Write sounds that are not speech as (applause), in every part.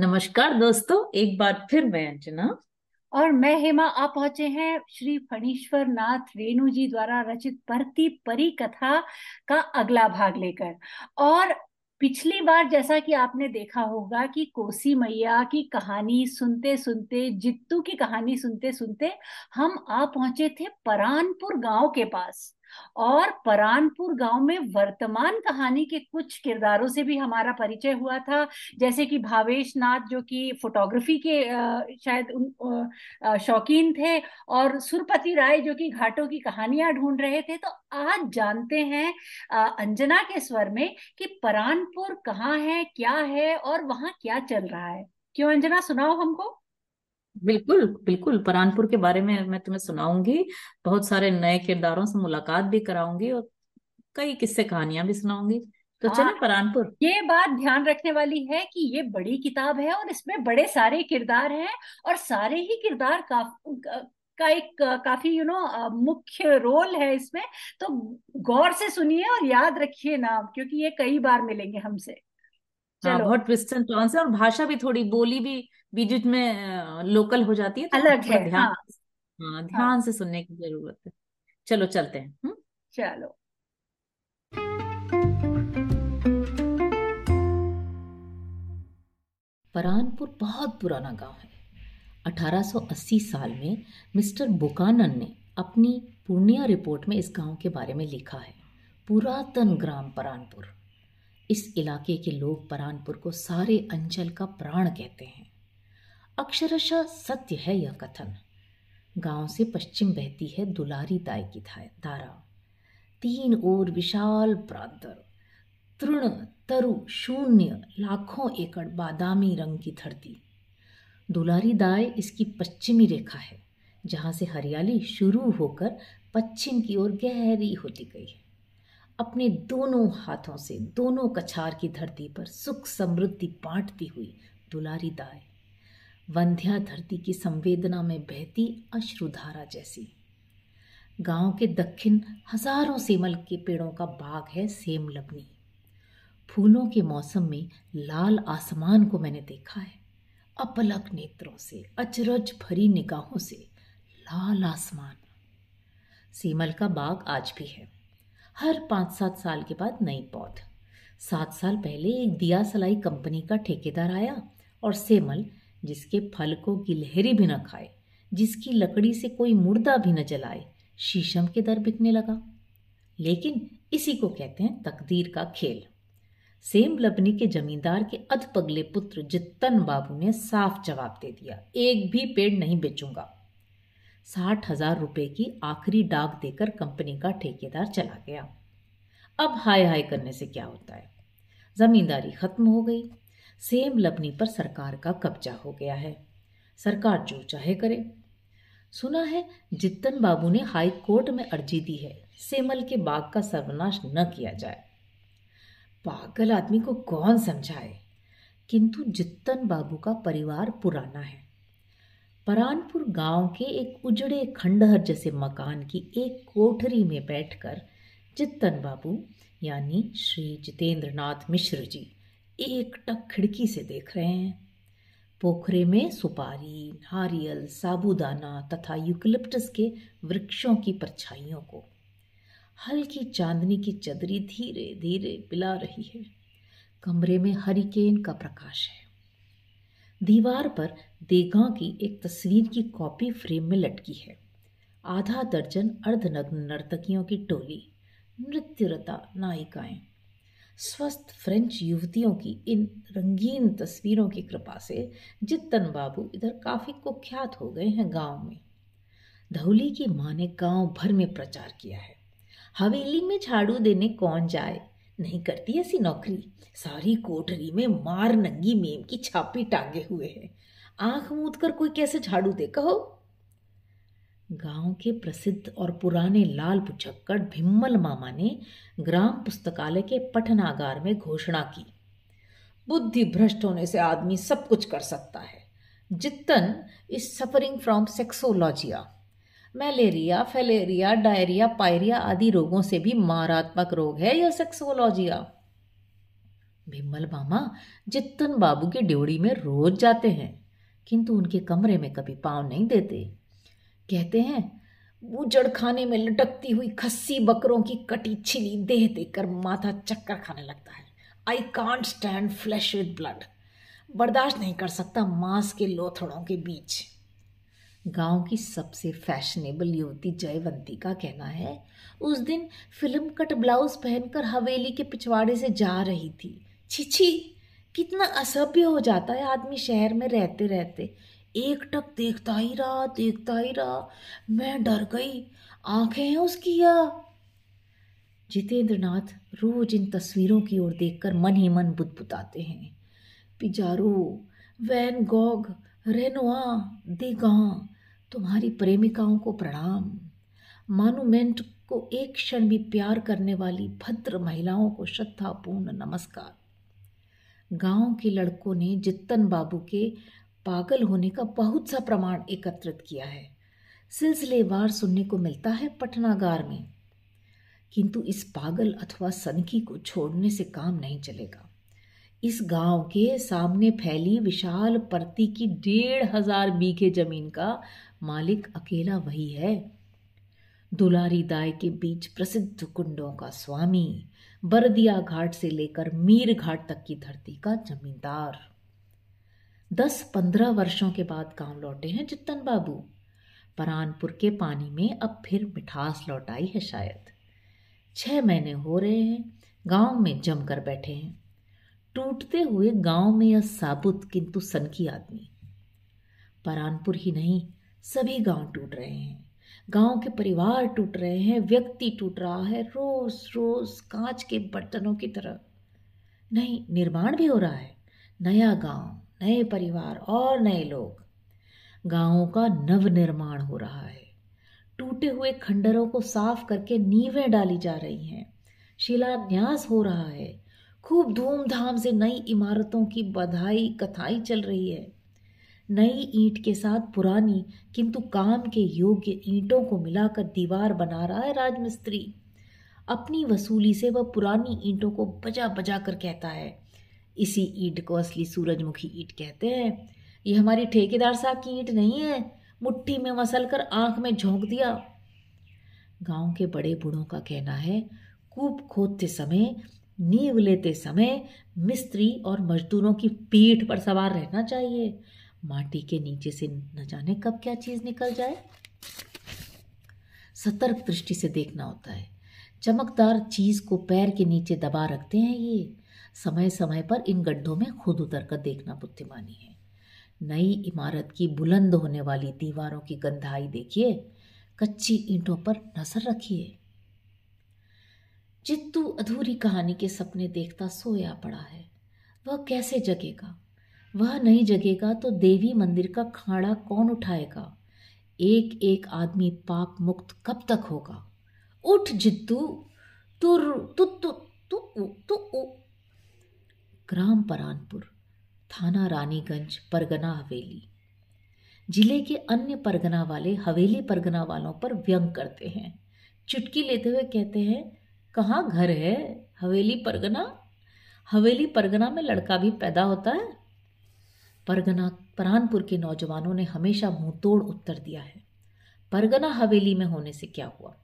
नमस्कार दोस्तों, एक बार फिर मैं अंजना। और मैं हेमा, आप पहुँचे हैं श्री फणीश्वर नाथ रेणु जी द्वारा रचित परती परी कथा का अगला भाग लेकर। और पिछली बार जैसा कि आपने देखा होगा कि कोसी मैया की कहानी सुनते सुनते, जित्तू की कहानी सुनते सुनते हम आ पहुँचे थे परानपुर गाँव के पास। और परानपुर गाँव में वर्तमान कहानी के कुछ किरदारों से भी हमारा परिचय हुआ था। जैसे कि भावेश नाथ, जो कि फोटोग्राफी के शायद शौकीन थे, और सुरपति राय, जो कि घाटों की कहानियाँ ढूंढ रहे थे। तो आज जानते हैं अंजना के स्वर में कि परानपुर कहाँ है, क्या है, और वहाँ क्या चल रहा है। क्यों अंजना, सुनाओ हमको। बिल्कुल बिल्कुल। परानपुर के बारे में मैं तुम्हें सुनाऊँगी। बहुत सारे नए किरदारों से मुलाकात भी कराऊँगी और कई किस्से कहानियाँ भी सुनाऊँगी। तो हाँ, चले परानपुर। ये बात ध्यान रखने वाली है कि ये बड़ी किताब है और इसमें बड़े सारे किरदार हैं और सारे ही किरदार का का एक काफ़ी यू नो मुख्य रोल है इसमें। तो गौर से सुनिए और याद रखिए नाम क्योंकि ये कई बार मिलेंगे हमसे। हाँ, चलो। बहुत ट्विस्ट एंड टर्न्स है और भाषा भी थोड़ी बोली भी बीच में लोकल हो जाती है तो अलग है ध्यान हाँ, हाँ ध्यान हाँ. से सुनने की ज़रूरत है। चलो चलते हैं हुँ? चलो। परानपुर बहुत पुराना गाँव है। 1880 साल में मिस्टर बुकानन ने अपनी पूर्णिया रिपोर्ट में इस गाँव के बारे में लिखा है। पुरातन ग्राम परानपुर। इस इलाके के लोग परानपुर को सारे अंचल का प्राण कहते हैं। अक्षरशः सत्य है यह कथन। गाँव से पश्चिम बहती है दुलारी दाई की धारा तीन ओर विशाल प्रांतर। तृण, तरु, शून्य, लाखों एकड़ बादामी रंग की धरती। दुलारी दाय इसकी पश्चिमी रेखा है, जहाँ से हरियाली शुरू होकर पश्चिम की ओर गहरी होती गई है। अपने दोनों हाथों से, दोनों कछार की धरती पर सुख समृद्धि बांटती हुई दुलारी दाय वंध्या धरती की संवेदना में बहती अश्रुधारा जैसी। गाँव के दक्षिण हज़ारों सेमल के पेड़ों का बाग है सेम लबनी फूलों के मौसम में लाल आसमान को मैंने देखा है। अपलक नेत्रों से, अचरज भरी निगाहों से लाल आसमान। सेमल का बाग आज भी है। हर पाँच सात साल के बाद नई पौध। सात साल पहले एक दिया सलाई कंपनी का ठेकेदार आया और सेमल, जिसके फल को गिलहरी भी न खाए, जिसकी लकड़ी से कोई मुर्दा भी न जलाए, शीशम के दर बिकने लगा। लेकिन इसी को कहते हैं तकदीर का खेल। सेम लबनी के जमींदार के अधपगले पुत्र जितन बाबू ने साफ़ जवाब दे दिया, एक भी पेड़ नहीं बेचूँगा। साठ हज़ार रुपये की आखिरी डाक देकर कंपनी का ठेकेदार चला गया। अब हाय हाय करने से क्या होता है? जमींदारी खत्म हो गई। सेम लबनी पर सरकार का कब्जा हो गया है। सरकार जो चाहे करे। सुना है, जितन बाबू ने हाई कोर्ट में अर्जी दी है, सेमल के बाग का सर्वनाश न किया जाए। पागल आदमी को कौन समझाए? किंतु जितन बाबू का परिवार पुराना है। परानपुर गाँव के एक उजड़े खंडहर जैसे मकान की एक कोठरी में बैठकर चित्तन बाबू, यानी श्री जितेंद्र नाथ मिश्र जी, एक टक खिड़की से देख रहे हैं। पोखरे में सुपारी, नारियल, साबुदाना तथा यूकलिप्टस के वृक्षों की परछाइयों को हल्की चांदनी की चदरी धीरे धीरे पिला रही है। कमरे में हरिकेन का प्रकाश है। दीवार पर देगा की एक तस्वीर की कॉपी फ्रेम में लटकी है। आधा दर्जन अर्धनग्न नर्तकियों की टोली, नृत्यरता नायिकाएँ, स्वस्थ फ्रेंच युवतियों की इन रंगीन तस्वीरों की कृपा से जितन बाबू इधर काफ़ी कुख्यात हो गए हैं गाँव में। धौली की माँ ने गाँव भर में प्रचार किया है। हवेली में झाड़ू देने कौन जाए? नहीं करती ऐसी नौकरी। सारी कोठरी में मार नंगी मेम की छापी टांगे हुए हैं। आँख मूद कर कोई कैसे झाड़ू दे, कहो। गाँव के प्रसिद्ध और पुराने लाल पुछक्कड़ भिम्मल मामा ने ग्राम पुस्तकालय के पठनागार में घोषणा की। बुद्धि भ्रष्ट होने से आदमी सब कुछ कर सकता है। जितन इज़ सफरिंग फ्रॉम सेक्सोलॉजिया मलेरिया फैलेरिया डायरिया पायरिया आदि रोगों से भी मारात्मक रोग है यह सेक्सोलॉजिया भिम्मल मामा जितन बाबू की ड्योड़ी में रोज जाते हैं। किंतु उनके कमरे में कभी पाँव नहीं देते। कहते हैं बूजड़ खाने में लटकती हुई खस्सी बकरों की कटी छिली देह देखकर माथा चक्कर खाने लगता है। I can't stand flesh with blood बर्दाश्त नहीं कर सकता मांस के लोथड़ों के बीच। गाँव की सबसे फैशनेबल युवती जयवंती का कहना है, उस दिन फ़िल्म कट ब्लाउज पहनकर हवेली के पिछवाड़े से जा रही थी। छिछी कितना असभ्य हो जाता है आदमी शहर में रहते रहते। एक टक देखता ही रहा, देखता ही रहा। मैं डर गई। आँखें हैं उसकी या? जितेंद्र नाथ रोज इन तस्वीरों की ओर देखकर मन ही मन बुदबुदाते हैं। पिजारो, वैन गॉग, रेनोआ, देगा, तुम्हारी प्रेमिकाओं को प्रणाम। मानुमेंट को एक क्षण भी प्यार करने वाली भद्र महिलाओं को श्रद्धापूर्ण नमस्कार। गाँव के लड़कों ने जित्तन बाबू के पागल होने का बहुत सा प्रमाण एकत्रित किया है। सिलसिलेवार सुनने को मिलता है पटनागार में। किंतु इस पागल अथवा सनकी को छोड़ने से काम नहीं चलेगा। इस गाँव के सामने फैली विशाल परती की डेढ़ हज़ार बीघे ज़मीन का मालिक अकेला वही है। दुलारी दाय के बीच प्रसिद्ध कुंडों का स्वामी। बरदिया घाट से लेकर मीर घाट तक की धरती का जमींदार। दस पंद्रह वर्षों के बाद गाँव लौटे हैं जितन बाबू। परानपुर के पानी में अब फिर मिठास लौट आई है शायद। छह महीने हो रहे हैं, गाँव में जमकर बैठे हैं। टूटते हुए गाँव में यह साबुत किंतु सनकी आदमी। परानपुर ही नहीं, सभी गाँव टूट रहे हैं। गाँव के परिवार टूट रहे हैं, व्यक्ति टूट रहा है, रोज रोज कांच के बर्तनों की तरह। नहीं, निर्माण भी हो रहा है। नया गाँव, नए परिवार और नए लोग। गाँवों का नव निर्माण हो रहा है। टूटे हुए खंडरों को साफ़ करके नींवें डाली जा रही हैं। शिलान्यास हो रहा है। खूब धूमधाम से नई इमारतों की बधाई, कथाई चल रही है। नई ईंट के साथ पुरानी, किंतु काम के योग्य ईंटों को मिलाकर दीवार बना रहा है राजमिस्त्री। अपनी वसूली से वह पुरानी ईंटों को बजा बजा कर कहता है। इसी ईंट को असली सूरजमुखी ईंट कहते हैं। ये हमारी ठेकेदार साहब की ईंट नहीं है। मुट्ठी में मसल कर आँख में झोंक दिया। गाँव के बड़े बूढ़ों का कहना है, कूप खोदते समय, नींव लेते समय मिस्त्री और मजदूरों की पीठ पर सवार रहना चाहिए। माटी के नीचे से न जाने कब क्या चीज़ निकल जाए। सतर्क दृष्टि से देखना होता है। चमकदार चीज़ को पैर के नीचे दबा रखते हैं ये। समय समय पर इन गड्ढों में खुद उतर कर देखना बुद्धिमानी है। नई इमारत की बुलंद होने वाली दीवारों की गंधाई देखिए। कच्ची ईंटों पर नज़र रखिए। चित्तू अधूरी कहानी के सपने देखता सोया पड़ा है। वह कैसे जगेगा? वह नहीं जगेगा तो देवी मंदिर का खाड़ा कौन उठाएगा? एक एक आदमी पाप मुक्त कब तक होगा? उठ जिद्दू, तुर, तु तु तु तु ग्राम परानपुर, थाना रानीगंज, परगना हवेली। ज़िले के अन्य परगना वाले हवेली परगना वालों पर व्यंग करते हैं। चुटकी लेते हुए कहते हैं, कहाँ घर है? हवेली परगना? हवेली परगना में लड़का भी पैदा होता है। परगना, परानपुर के नौजवानों ने हमेशा मुँह तोड़ उत्तर दिया है। परगना हवेली में होने से क्या हुआ?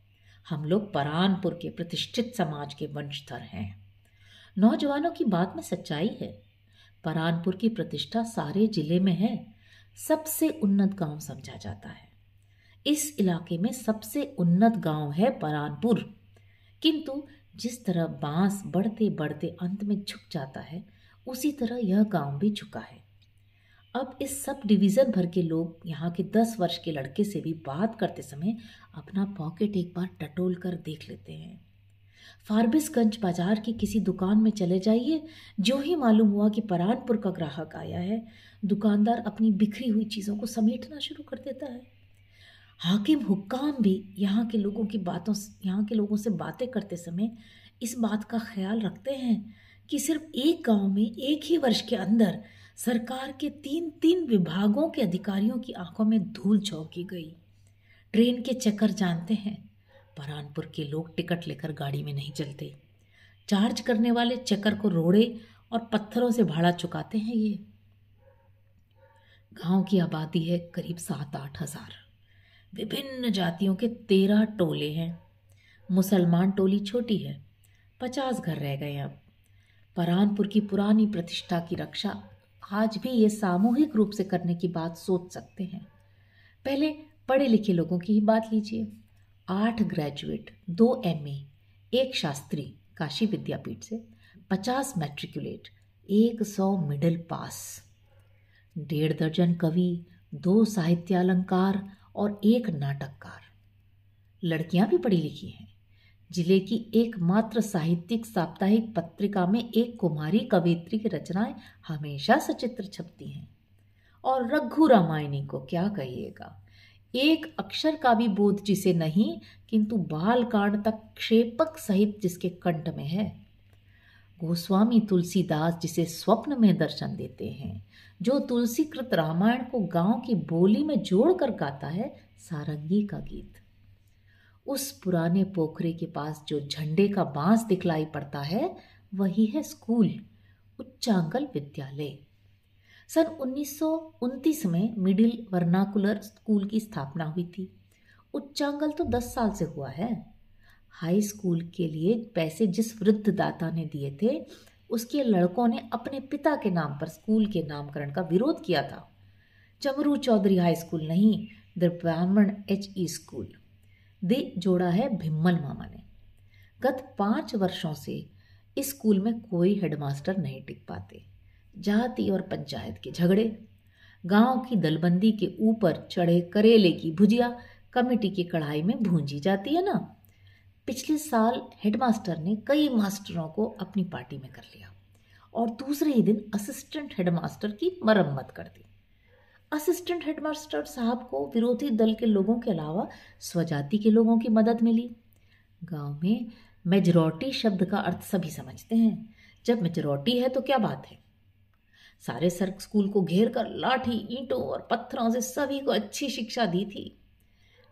हम लोग परानपुर के प्रतिष्ठित समाज के वंशधर हैं। नौजवानों की बात में सच्चाई है। परानपुर की प्रतिष्ठा सारे ज़िले में है। सबसे उन्नत गाँव समझा जाता है। इस इलाके में सबसे उन्नत गाँव है परानपुर। किंतु जिस तरह बाँस बढ़ते बढ़ते अंत में झुक जाता है, उसी तरह यह गाँव भी झुका है। अब इस सब डिवीज़न भर के लोग यहाँ के दस वर्ष के लड़के से भी बात करते समय अपना पॉकेट एक बार टटोल कर देख लेते हैं। फारबिसगंज बाज़ार की किसी दुकान में चले जाइए, जो ही मालूम हुआ कि परानपुर का ग्राहक आया है, दुकानदार अपनी बिखरी हुई चीज़ों को समेटना शुरू कर देता है। हाकिम हुक्काम भी यहाँ के लोगों की बातों यहाँ के लोगों से बातें करते समय इस बात का ख्याल रखते हैं कि सिर्फ़ एक गाँव में एक ही वर्ष के अंदर सरकार के तीन तीन विभागों के अधिकारियों की आँखों में धूल झोंकी गई। ट्रेन के चक्कर जानते हैं, परानपुर के लोग टिकट लेकर गाड़ी में नहीं चलते। चार्ज करने वाले चक्कर को रोड़े और पत्थरों से भाड़ा चुकाते हैं ये। गाँव की आबादी है करीब सात आठ हज़ार। विभिन्न जातियों के तेरह टोले हैं। मुसलमान टोली छोटी है, पचास घर रह गए अब। परानपुर की पुरानी प्रतिष्ठा की रक्षा आज भी ये सामूहिक रूप से करने की बात सोच सकते हैं। पहले पढ़े लिखे लोगों की ही बात लीजिए। आठ ग्रेजुएट दो एमए, एक शास्त्री काशी विद्यापीठ से पचास मैट्रिकुलेट एक सौ मिडिल पास डेढ़ दर्जन कवि दो साहित्यालंकार और एक नाटककार। लड़कियाँ भी पढ़ी लिखी हैं। ज़िले की एकमात्र साहित्यिक साप्ताहिक पत्रिका में एक कुमारी कवित्री की रचनाएँ हमेशा सचित्र छपती हैं। और रघु रामायणी को क्या कहिएगा? एक अक्षर का भी बोध जिसे नहीं, किंतु बाल कांड तक क्षेपक सहित जिसके कंठ में है। गोस्वामी तुलसीदास जिसे स्वप्न में दर्शन देते हैं, जो तुलसीकृत रामायण को गाँव की बोली में जोड़कर गाता है सारंगी का गीत। उस पुराने पोखरे के पास जो झंडे का बाँस दिखलाई पड़ता है, वही है स्कूल उच्चांगल विद्यालय। सन उन्नीस सौ उनतीस में मिडिल वर्नाकुलर स्कूल की स्थापना हुई थी। उच्चांगल तो 10 साल से हुआ है। हाई स्कूल के लिए पैसे जिस वृद्ध दाता ने दिए थे, उसके लड़कों ने अपने पिता के नाम पर स्कूल के नामकरण का विरोध किया था। चमरू चौधरी हाई स्कूल नहीं the Brahmin H E school. दे जोड़ा है भिम्मल मामा ने। गत पाँच वर्षों से इस स्कूल में कोई हेडमास्टर नहीं टिक पाते। जाति और पंचायत के झगड़े, गाँव की दलबंदी के ऊपर चढ़े करेले की भुजिया कमेटी की कढ़ाई में भूंजी जाती है ना? पिछले साल हेडमास्टर ने कई मास्टरों को अपनी पार्टी में कर लिया और दूसरे ही दिन असिस्टेंट हेडमास्टर की मरम्मत कर दी। असिस्टेंट हेडमास्टर साहब को विरोधी दल के लोगों के अलावा स्वजाति के लोगों की मदद मिली। गाँव में मेजोरिटी शब्द का अर्थ सभी समझते हैं। जब मेजोरिटी है तो क्या बात है? सारे सर स्कूल को घेर कर लाठी, ईंटों और पत्थरों से सभी को अच्छी शिक्षा दी थी।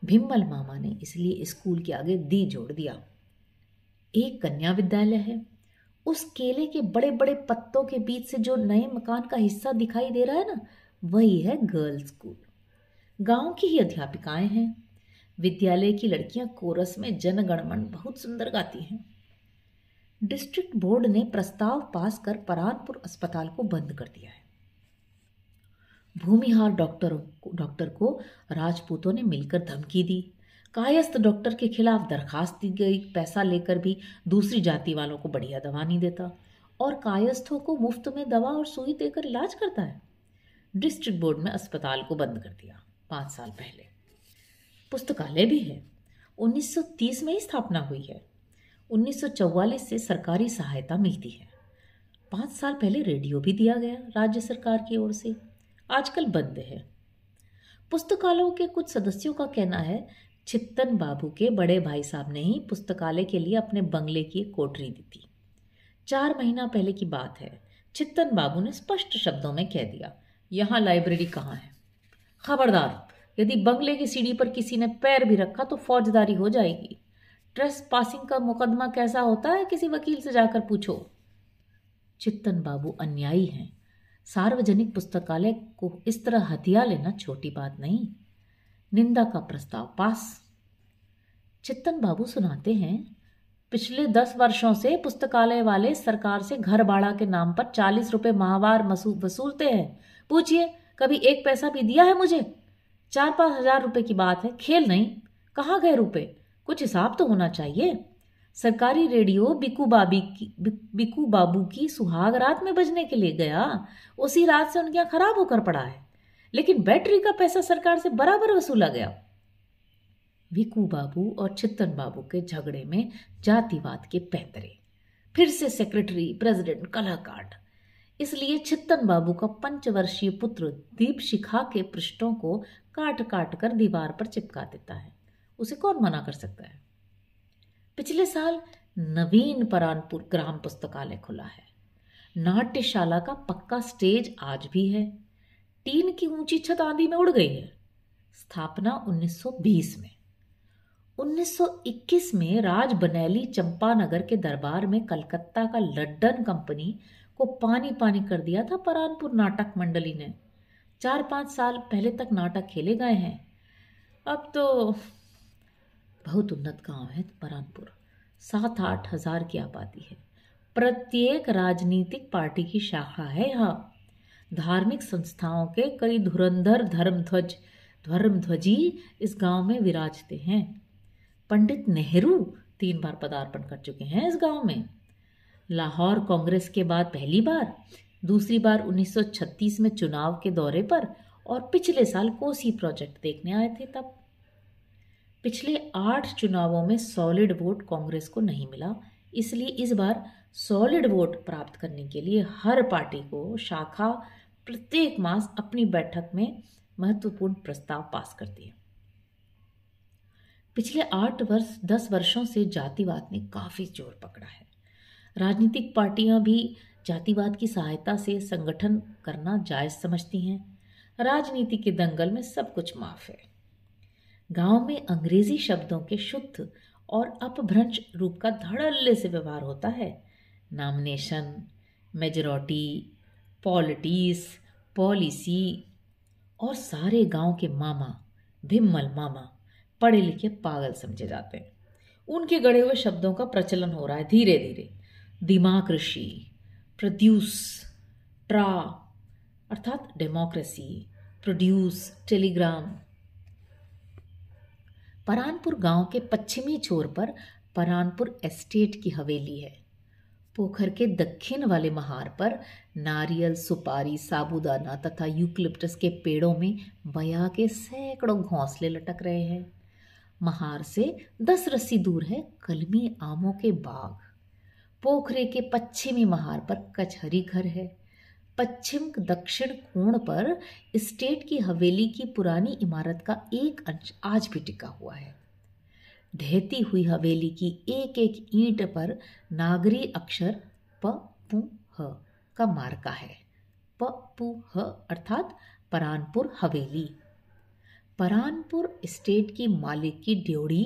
भिम्मल मामा ने इसलिए स्कूल के आगे दी जोड़ दिया। एक कन्या विद्यालय है। उस केले के बड़े बड़े पत्तों के बीच से जो नए मकान का हिस्सा दिखाई दे रहा है ना वही है गर्ल्स स्कूल गाँव की ही अध्यापिकाएँ हैं। विद्यालय की लड़कियाँ कोरस में जनगणमन बहुत सुंदर गाती हैं। डिस्ट्रिक्ट बोर्ड ने प्रस्ताव पास कर परानपुर अस्पताल को बंद कर दिया है। भूमिहार डॉक्टर डॉक्टर को राजपूतों ने मिलकर धमकी दी। कायस्थ डॉक्टर के खिलाफ दरखास्त दी गई। पैसा लेकर भी दूसरी जाति वालों को बढ़िया दवा नहीं देता। और कायस्थों को मुफ़्त में दवा और सुई देकर इलाज करता है। डिस्ट्रिक्ट बोर्ड में अस्पताल को बंद कर दिया, पाँच साल पहले। पुस्तकालय भी है। 1930 में ही स्थापना हुई है। 1944 से सरकारी सहायता मिलती है। पाँच साल पहले रेडियो भी दिया गया राज्य सरकार की ओर से। आजकल बंद है। पुस्तकालयों के कुछ सदस्यों का कहना है चित्तन बाबू के बड़े भाई साहब ने ही पुस्तकालय के लिए अपने बंगले की कोठरी दी थी। चार महीना पहले की बात है। चित्तन बाबू ने स्पष्ट शब्दों में कह दिया यहाँ लाइब्रेरी कहाँ है? खबरदार, यदि बंगले की सीढ़ी पर किसी ने पैर भी रखा तो फौजदारी हो जाएगी। ट्रेस पासिंग का मुकदमा कैसा होता है? किसी वकील से जाकर पूछो। चित्तन बाबू अन्यायी हैं। सार्वजनिक पुस्तकालय को इस तरह हथिया लेना छोटी बात नहीं। निंदा का प्रस्ताव पास। चित्तन बाबू सुनाते हैं, पिछले दस वर्षों से पुस्तकालय वाले सरकार से घर भाड़ा के नाम पर चालीस रुपये माहवार वसूलते हैं। पूछिए, कभी एक पैसा भी दिया है मुझे? चार पाँच हज़ार रुपए की बात है, खेल नहीं। कहाँ गए रुपए? कुछ हिसाब तो होना चाहिए। सरकारी रेडियो बिकू बाबी की बिकू बाबू की सुहाग रात में बजने के लिए गया। उसी रात से उनके यहाँ खराब होकर पड़ा है। लेकिन बैटरी का पैसा सरकार से बराबर वसूला गया। भिकू बाबू और चित्तन बाबू के झगड़े में जातिवाद के पैतरे। फिर से सेक्रेटरी, प्रेसिडेंट कलह काट इसलिए छित्तन बाबू का पंचवर्षीय पुत्र दीप शिखा के पृष्ठों को काट काट कर दीवार पर चिपका देता है। उसे कौन मना कर सकता है? पिछले साल नवीन परानपुर ग्राम पुस्तकालय खुला है। नाट्यशाला का पक्का स्टेज आज भी है। टीन की ऊँची छत आंधी में उड़ गई है। स्थापना 1920 में। 1921 में राज बनेली चंपानगर के दरबार में कलकत्ता का लड्डन कंपनी को पानी पानी कर दिया था परानपुर नाटक मंडली ने। चार पाँच साल पहले तक नाटक खेले गए हैं। अब तो बहुत उन्नत गाँव है परानपुर। सात आठ हज़ार की आबादी है। प्रत्येक राजनीतिक पार्टी की शाखा है यहाँ। धार्मिक संस्थाओं के कई धुरंधर धर्मध्वज, धर्मध्वजी इस गाँव में विराजते हैं। पंडित नेहरू तीन बार पदार्पण कर चुके हैं इस गाँव में। लाहौर कांग्रेस के बाद पहली बार, दूसरी बार 1936 में चुनाव के दौरे पर और पिछले साल कोसी प्रोजेक्ट देखने आए थे तब। पिछले आठ चुनावों में सॉलिड वोट कांग्रेस को नहीं मिला, इसलिए इस बार सॉलिड वोट प्राप्त करने के लिए हर पार्टी को शाखा प्रत्येक मास अपनी बैठक में महत्वपूर्ण प्रस्ताव पास करती है। पिछले आठ वर्ष, दस वर्षों से जातिवाद ने काफ़ी ज़ोर पकड़ा है। राजनीतिक पार्टियाँ भी जातिवाद की सहायता से संगठन करना जायज़ समझती हैं। राजनीति के दंगल में सब कुछ माफ़ है। गाँव में अंग्रेज़ी शब्दों के शुद्ध और अपभ्रंश रूप का धड़ल्ले से व्यवहार होता है। नामिनेशन, मेजोरिटी पॉलिटिस पॉलिसी और सारे गाँव के मामा, भिम्मल मामा, पढ़े लिखे पागल समझे जाते हैं। उनके गढ़े हुए शब्दों का प्रचलन हो रहा है धीरे धीरे ऋषि प्रोड्यूस ट्रा अर्थात डेमोक्रेसी प्रोड्यूस टेलीग्राम परानपुर गाँव के पश्चिमी छोर पर परानपुर एस्टेट की हवेली है। पोखर के दक्षिण वाले महार पर नारियल, सुपारी, साबुदाना तथा यूक्लिप्टस के पेड़ों में बया के सैकड़ों घोंसले लटक रहे हैं। महार से दस रस्सी दूर है कलमी आमों के बाग। पोखरे के पश्चिमी महार पर कचहरी घर है। पश्चिम दक्षिण कोण पर स्टेट की हवेली की पुरानी इमारत का एक अंश आज भी टिका हुआ है। ढहती हुई हवेली की एक एक ईंट पर नागरी अक्षर प पु ह का मार्का है। प पु ह अर्थात परानपुर हवेली। परानपुर स्टेट की मालिक की ड्योढ़ी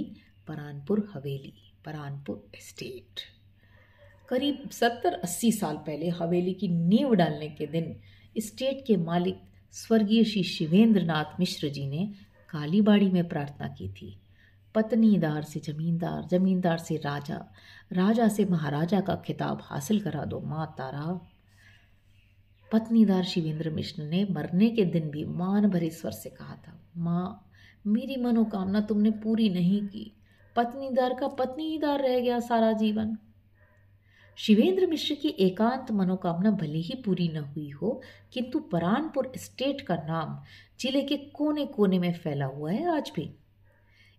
परानपुर हवेली, परानपुर एस्टेट करीब सत्तर अस्सी साल पहले हवेली की नींव डालने के दिन स्टेट के मालिक स्वर्गीय श्री शिवेंद्र नाथ मिश्र जी ने कालीबाड़ी में प्रार्थना की थी। पत्नीदार से जमींदार जमींदार से राजा राजा से महाराजा का खिताब हासिल करा दो माँ तारा पत्नीदार शिवेंद्र मिश्र ने मरने के दिन भी मान भरे स्वर से कहा था, माँ, मेरी मनोकामना तुमने पूरी नहीं की। पत्नीदार का पत्नीदार रह गया सारा जीवन। शिवेंद्र मिश्र की एकांत मनोकामना भले ही पूरी न हुई हो, किंतु परानपुर स्टेट का नाम ज़िले के कोने कोने में फैला हुआ है आज भी।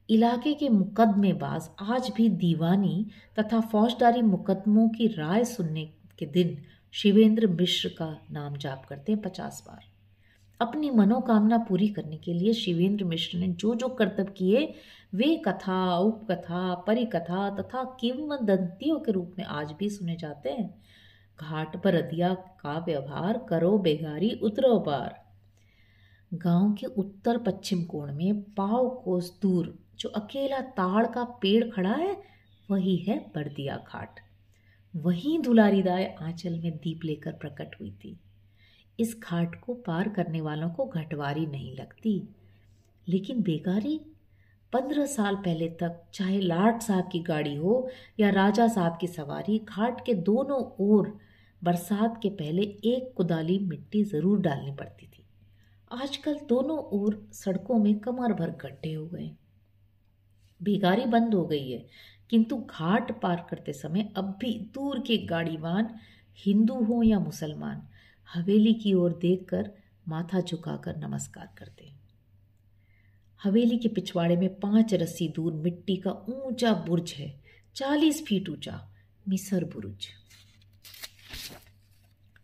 इलाके के मुकदमेबाज आज भी दीवानी तथा फौजदारी मुकदमों की राय सुनने के दिन शिवेंद्र मिश्र का नाम जाप करते हैं पचास बार। अपनी मनोकामना पूरी करने के लिए शिवेंद्र मिश्र ने जो जो कर्तव्य किए, वे कथा, उपकथा, परिकथा तथा किंवदंतियों के रूप में आज भी सुने जाते हैं। घाट पर अदिया का व्यवहार करो बेगारी, उतरो पार। गाँव के उत्तर पश्चिम कोण में पाव कोस दूर, जो अकेला ताड़ का पेड़ खड़ा है, वही है बर्दिया घाट। वहीं दुलारीदाय आंचल में दीप लेकर प्रकट हुई थी। इस घाट को पार करने वालों को घटवारी नहीं लगती। लेकिन बेगारी पंद्रह साल पहले तक चाहे लाट साहब की गाड़ी हो या राजा साहब की सवारी, घाट के दोनों ओर बरसात के पहले एक कुदाली मिट्टी ज़रूर डालनी पड़ती थी। आजकल दोनों ओर सड़कों में कमर भर गड्ढे हो गए। बेगारी बंद हो गई है। किंतु घाट पार करते समय अब भी दूर के गाड़ीवान हिंदू हो या मुसलमान हवेली की ओर देखकर माथा झुकाकर नमस्कार करते हवेली के पिछवाड़े में पाँच रस्सी दूर मिट्टी का ऊँचा बुर्ज है, चालीस फीट ऊँचा मिसर बुर्ज।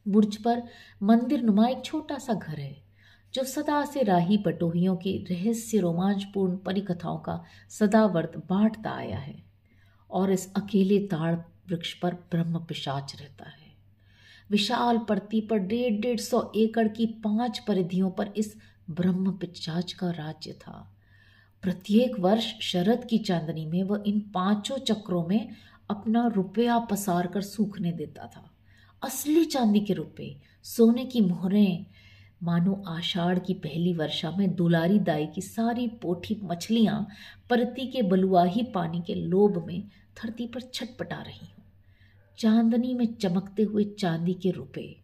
बुर्ज पर मंदिर नुमा एक छोटा सा घर है, जो सदा से राही पटोहियों की रहस्य रोमांचपूर्ण परिकथाओं का सदावर्त बांटता आया है और इस अकेले ताड़ वृक्ष पर ब्रह्म पिशाच रहता है। विशाल परती पर डेढ़ डेढ़ सौ एकड़ की पाँच परिधियों पर इस ब्रह्म पिचाच का राज्य था। प्रत्येक वर्ष शरद की चांदनी में वह इन पाँचों चक्रों में अपना रुपया पसार कर सूखने देता था। असली चांदी के रुपए सोने की मोहरें, मानो आषाढ़ की पहली वर्षा में दुलारी दाई की सारी पोठी मछलियाँ परती के बलुआही पानी के लोभ में धरती पर छटपटा रही हूँ। चांदनी में चमकते हुए चांदी के रुपए,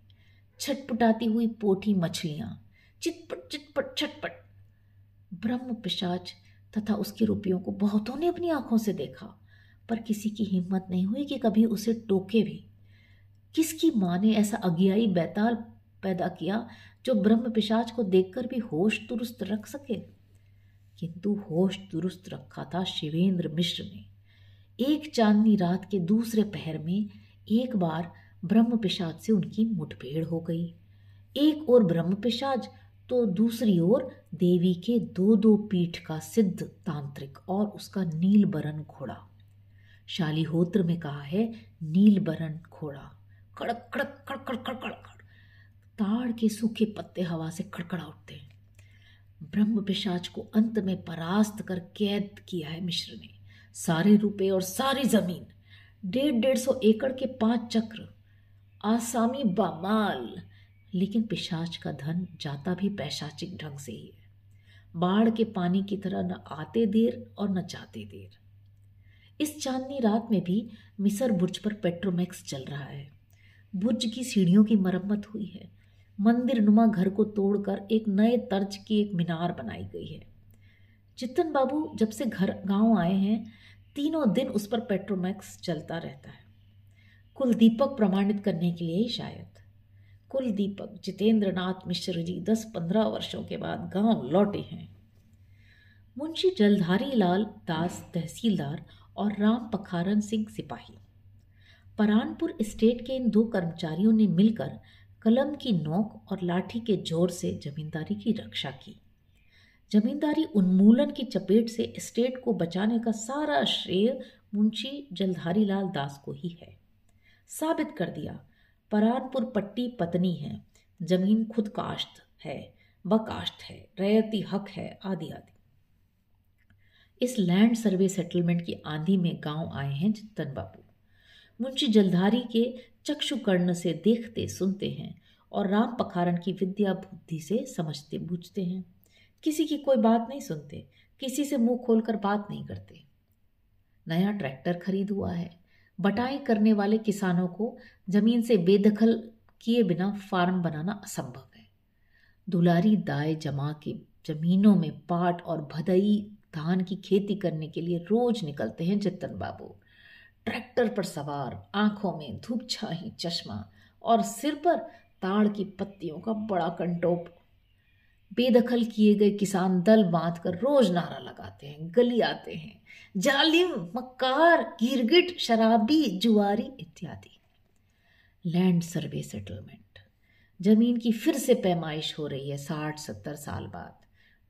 छटपटाती हुई पोठी मछलियाँ चिटपट चिटपट छटपट। ब्रह्म पिशाच तथा उसके रुपयों को बहुतों ने अपनी आँखों से देखा, पर किसी की हिम्मत नहीं हुई कि कभी उसे टोके भी। किसकी माँ ने ऐसा अज्ञाई बैताल पैदा किया जो ब्रह्म पिशाच को देखकर भी होश दुरुस्त रख सके? किंतु होश दुरुस्त रखा था शिवेंद्र मिश्र ने। एक चांदनी रात के दूसरे पहर में एक बार ब्रह्म पिशाच से उनकी मुठभेड़ हो गई। एक और ब्रह्म पिशाच तो दूसरी ओर देवी के दो दो पीठ का सिद्ध तांत्रिक और उसका नीलबरन घोड़ा। शालीहोत्र में कहा है, नीलबरन घोड़ा। कड़क कड़क कड़कड़ कड़कड़ ताड़ के सूखे पत्ते हवा से खड़खड़ा उठते हैं। ब्रह्म पिशाच को अंत में परास्त कर कैद किया है मिश्र ने। सारे रुपए और सारी ज़मीन डेढ़ डेढ़ सौ एकड़ के पाँच चक्र, आसामी बामाल। लेकिन पिशाच का धन जाता भी पैशाचिक ढंग से ही है। बाढ़ के पानी की तरह न आते देर और न जाते देर। इस चांदनी रात में भी मिसर बुर्ज पर पेट्रोमैक्स चल रहा है। बुर्ज की सीढ़ियों की मरम्मत हुई है। मंदिर नुमा घर को तोड़कर एक नए तर्ज की एक मीनार बनाई गई है। चित्तन बाबू जब से घर, गाँव आए हैं तीनों दिन उस पर पेट्रोमैक्स चलता रहता है। कुलदीपक प्रमाणित करने के लिए ही शायद। कुलदीपक जितेंद्र नाथ मिश्र जी दस पंद्रह वर्षों के बाद गाँव लौटे हैं। मुंशी जलधारी लाल दास तहसीलदार और राम पखारन सिंह सिपाही। परानपुर स्टेट के इन दो कर्मचारियों ने मिलकर कलम की नोक और लाठी के ज़ोर से जमींदारी की रक्षा की। जमींदारी उन्मूलन की चपेट से स्टेट को बचाने का सारा श्रेय मुंशी जलधारी लाल दास को ही है। साबित कर दिया, परानपुर पट्टी पत्नी है, ज़मीन खुद काश्त है, बकाश्त है, रैयती हक है, आदि आदि। इस लैंड सर्वे सेटलमेंट की आंधी में गाँव आए हैं चित्तन बाबू मुंशी जलधारी के चक्षुकर्ण से देखते, सुनते हैं और राम पखारन की विद्या बुद्धि से समझते, बूझते हैं। किसी की कोई बात नहीं सुनते, किसी से मुँह खोलकर बात नहीं करते। नया ट्रैक्टर खरीद हुआ है। बटाई करने वाले किसानों को ज़मीन से बेदखल किए बिना फार्म बनाना असंभव है। दुलारी दाए जमा के जमीनों में पाट और भदई धान की खेती करने के लिए रोज निकलते हैं जतन बाबू। ट्रैक्टर पर सवार, आँखों में धूप छाही चश्मा और सिर पर ताड़ की पत्तियों का बड़ा कंटोप। बेदखल किए गए किसान दल बाँध कर रोज नारा लगाते हैं, गली आते हैं। जालिम, मक्कार, गिरगिट, शराबी, जुआरी इत्यादि। लैंड सर्वे सेटलमेंट ज़मीन की फिर से पैमाइश हो रही है साठ, सत्तर साल बाद।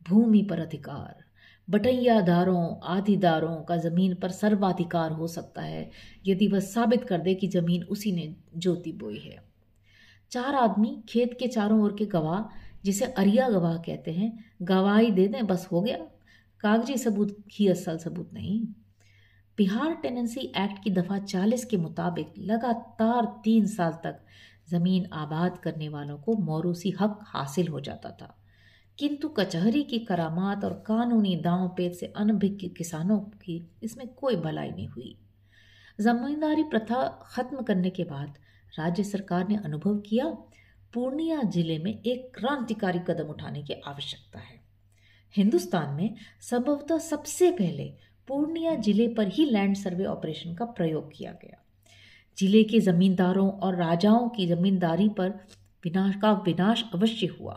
भूमि पर अधिकार। बटैयादारों आधिदारों का ज़मीन पर सर्वाधिकार हो सकता है, यदि वह साबित कर दे कि ज़मीन उसी ने जोती बोई है। चार आदमी, खेत के चारों ओर के गवाह जिसे अरिया गवाह कहते हैं, गवाही दे दें, बस हो गया। कागज़ी सबूत, ही असल सबूत नहीं। बिहार टेनेंसी एक्ट की दफ़ा चालीस के मुताबिक लगातार तीन साल तक ज़मीन आबाद करने वालों को मौरूसी हक हासिल हो जाता था। किंतु कचहरी की करामात और कानूनी दांव पेच से अनभिज्ञ किसानों की इसमें कोई भलाई नहीं हुई। जमींदारी प्रथा खत्म करने के बाद राज्य सरकार ने अनुभव किया पूर्णिया ज़िले में एक क्रांतिकारी कदम उठाने की आवश्यकता है। हिंदुस्तान में संभवतः सबसे पहले पूर्णिया ज़िले पर ही लैंड सर्वे ऑपरेशन का प्रयोग किया गया। ज़िले के जमींदारों और राजाओं की जमींदारी पर विनाश, का विनाश अवश्य हुआ,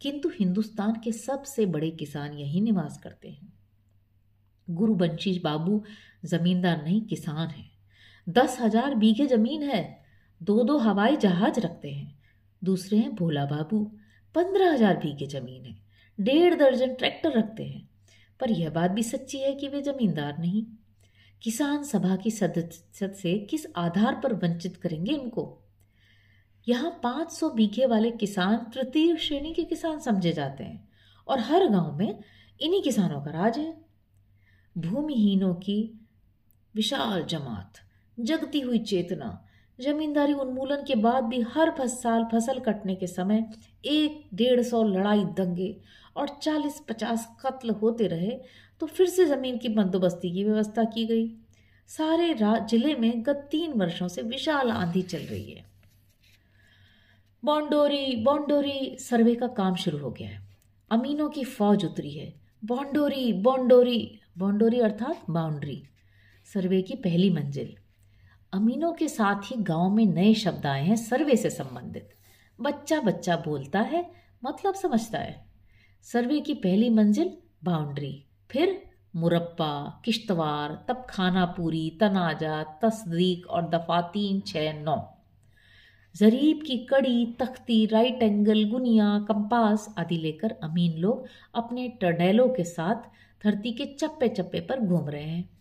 किंतु हिंदुस्तान के सबसे बड़े किसान यही निवास करते हैं। गुरु बंशीश बाबू जमींदार नहीं, किसान है। दस हज़ार बीघे ज़मीन है दो दो हवाई जहाज़ रखते हैं। दूसरे हैं भोला बाबू। पंद्रह हज़ार बीघे ज़मीन है। डेढ़ दर्जन ट्रैक्टर रखते हैं। पर यह बात भी सच्ची है कि वे जमींदार नहीं। किसान सभा की सदस्य से किस आधार पर वंचित करेंगे इनको यहाँ 500 बीघे वाले किसान तृतीय श्रेणी के किसान समझे जाते हैं और हर गाँव में इन्हीं किसानों का राज है। भूमिहीनों की विशाल जमात, जगती हुई चेतना जमींदारी उन्मूलन के बाद भी हर साल फ़सल कटने के समय एक डेढ़ सौ लड़ाई दंगे और चालीस पचास कत्ल होते रहे तो फिर से ज़मीन की बंदोबस्ती की व्यवस्था की गई। सारे ज़िले में गत तीन वर्षों से विशाल आंधी चल रही है। बॉन्डोरी बॉन्डोरी सर्वे का काम शुरू हो गया है। अमीनों की फौज उतरी है। बॉन्डोरी बॉन्डोरी बॉन्डोरी अर्थात बाउंड्री। सर्वे की पहली मंजिल। अमीनों के साथ ही गाँव में नए शब्द आए हैं, सर्वे से संबंधित। बच्चा बच्चा बोलता है मतलब समझता है। सर्वे की पहली मंजिल, बाउंड्री। फिर मुरब्बा किश्तवार तब खाना पूरी तनाजा, तस्दीक और दफ़ा तीन छः नौ। जरीब की कड़ी, तख्ती राइट एंगल गुनिया कंपास आदि लेकर अमीन लोग अपने टर्नेलों के साथ धरती के चप्पे चप्पे पर घूम रहे हैं।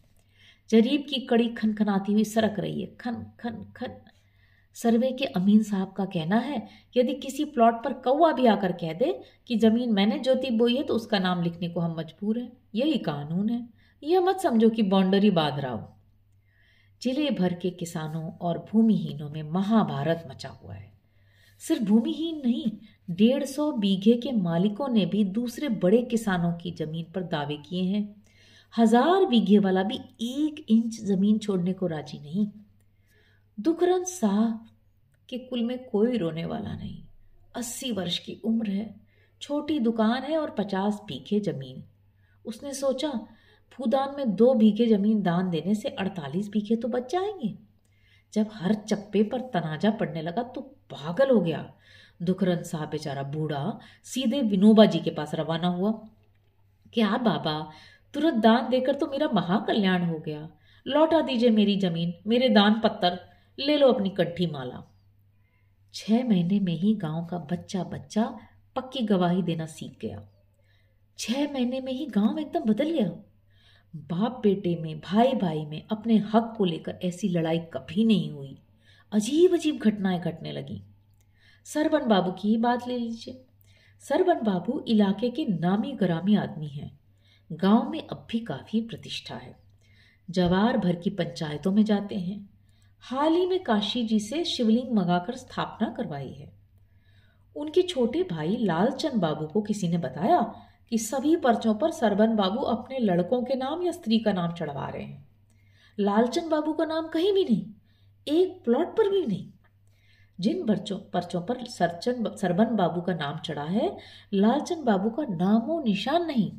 जरीब की कड़ी खनखनाती हुई सरक रही है। खन खन खन। सर्वे के अमीन साहब का कहना है, यदि किसी प्लॉट पर कौआ भी आकर कह दे कि ज़मीन मैंने ज्योति बोई है तो उसका नाम लिखने को हम मजबूर हैं। यही कानून है। यह मत समझो कि बाउंड्री बाँध रहा हो ज़िले भर के किसानों और भूमिहीनों में महाभारत मचा हुआ है। सिर्फ़ भूमिहीन नहीं, डेढ़ सौ बीघे के मालिकों ने भी दूसरे बड़े किसानों की ज़मीन पर दावे किए हैं। हज़ार बीघे वाला भी एक इंच ज़मीन छोड़ने को राज़ी नहीं। दुखरन शाह के कुल में कोई रोने वाला नहीं। अस्सी वर्ष की उम्र है, छोटी दुकान है और पचास बीघे ज़मीन। उसने सोचा फूदान में दो बीघे ज़मीन दान देने से अड़तालीस बीघे तो बच जाएँगे। जब हर चप्पे पर तनाजा पड़ने लगा तो पागल हो गया। दुखरन साहब बेचारा बूढ़ा सीधे विनोबा जी के पास रवाना हुआ। क्या बाबा तुरंत दान देकर तो मेरा महाकल्याण हो गया। लौटा दीजिए मेरी ज़मीन, मेरे दान पत्थर, ले लो अपनी कंठी माला। छह महीने में ही गाँव का बच्चा बच्चा पक्की गवाही देना सीख गया। छह महीने में ही गाँव एकदम बदल गया। बाप बेटे में भाई भाई में अपने हक को लेकर ऐसी लड़ाई कभी नहीं हुई। अजीब अजीब घटनाएँ घटने लगी। सरवन बाबू की ही बात ले लीजिए। सरवन बाबू इलाके के नामी गरामी आदमी हैं। गाँव में अब भी काफ़ी प्रतिष्ठा है। जवार भर की पंचायतों में जाते हैं। हाल ही में काशी जी से शिवलिंग मंगाकर स्थापना करवाई है। उनके छोटे भाई लालचंद बाबू को किसी ने बताया कि सभी पर्चों पर सरबन बाबू अपने लड़कों के नाम या स्त्री का नाम चढ़वा रहे हैं। लालचंद बाबू का नाम कहीं भी नहीं, एक प्लॉट पर भी नहीं। जिन पर्चों पर्चों पर सरचन सरबन बाबू का नाम चढ़ा है, लालचंद बाबू का नामो निशान नहीं।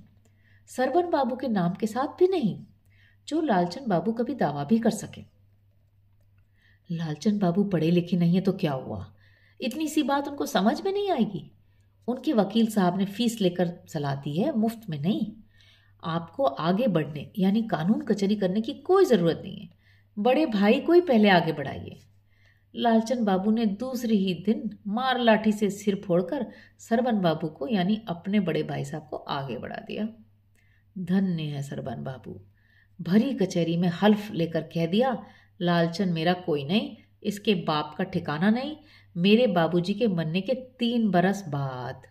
सरवन बाबू के नाम के साथ भी नहीं, जो लालचंद बाबू कभी दावा भी कर सके। लालचंद बाबू पढ़े लिखे नहीं है तो क्या हुआ? इतनी सी बात उनको समझ में नहीं आएगी। उनके वकील साहब ने फ़ीस लेकर सलाह दी है, मुफ़्त में नहीं। आपको आगे बढ़ने, यानी कानून कचहरी करने की कोई ज़रूरत नहीं है। बड़े भाई को ही पहले आगे बढ़ाइए। लालचंद बाबू ने दूसरे ही दिन मार लाठी से सिर फोड़कर सरवन बाबू को, यानी अपने बड़े भाई साहब को आगे बढ़ा दिया। धन्य है सरबन बाबू। भरी कचहरी में हल्फ लेकर कह दिया लालचंद मेरा कोई नहीं, इसके बाप का ठिकाना नहीं, मेरे बाबूजी के मरने के तीन बरस बाद।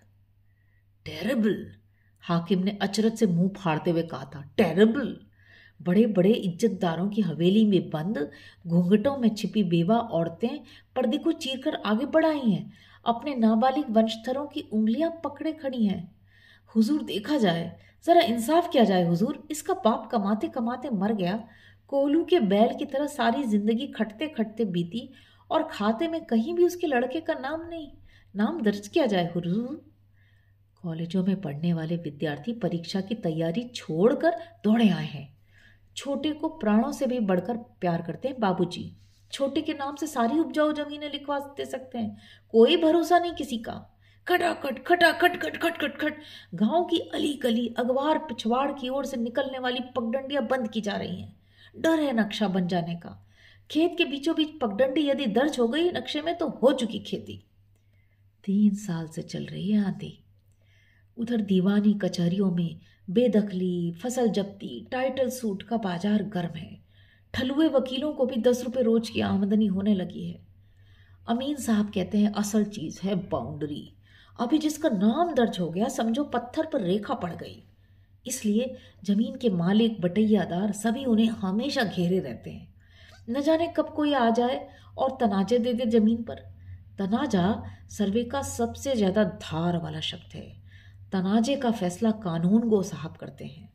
टेरेबल! हाकिम ने अचरज से मुँह फाड़ते हुए कहा था, टेरेबल! बड़े बड़े इज्जतदारों की हवेली में बंद, घूंघटों में छिपी बेवा औरतें पर्दे को चीरकर आगे बढ़ाई हैं, अपने नाबालिग वंशधरों की उंगलियाँ पकड़े खड़ी हैं। हुजूर देखा जाए ज़रा इंसाफ किया जाए, हुजूर। इसका बाप कमाते कमाते मर गया। कोलू के बैल की तरह सारी ज़िंदगी खटते खटते बीती और खाते में कहीं भी उसके लड़के का नाम नहीं। नाम दर्ज किया जाए, हुजूर। कॉलेजों में पढ़ने वाले विद्यार्थी परीक्षा की तैयारी छोड़कर दौड़े आए हैं। छोटे को प्राणों से भी बढ़कर प्यार करते हैं बाबूजी। छोटे के नाम से सारी उपजाऊ जमीनें लिखवा दे सकते हैं। कोई भरोसा नहीं किसी का। खटाखट खटाखट खट खट खट खट गाँव की अली गली अगवार पिछवाड़ की ओर से निकलने वाली पगडंडियाँ बंद की जा रही हैं। डर है नक्शा बन जाने का। खेत के बीचों बीच पगडंडी यदि दर्ज हो गई नक्शे में तो हो चुकी खेती। तीन साल से चल रही है आंधी। उधर दीवानी कचहरियों में बेदखली, फ़सल जब्ती, टाइटल सूट का बाज़ार गर्म है। ठलुए वकीलों को भी दस रुपये रोज की आमदनी होने लगी है। अमीन साहब कहते हैं, असल चीज़ है बाउंड्री। अभी जिसका नाम दर्ज हो गया, समझो पत्थर पर रेखा पड़ गई। इसलिए ज़मीन के मालिक, बटैयादार सभी उन्हें हमेशा घेरे रहते हैं। न जाने कब कोई आ जाए और तनाजे दे दे ज़मीन पर। तनाजा सर्वे का सबसे ज़्यादा धार वाला शब्द है। तनाजे का फैसला कानून गो साहब करते हैं।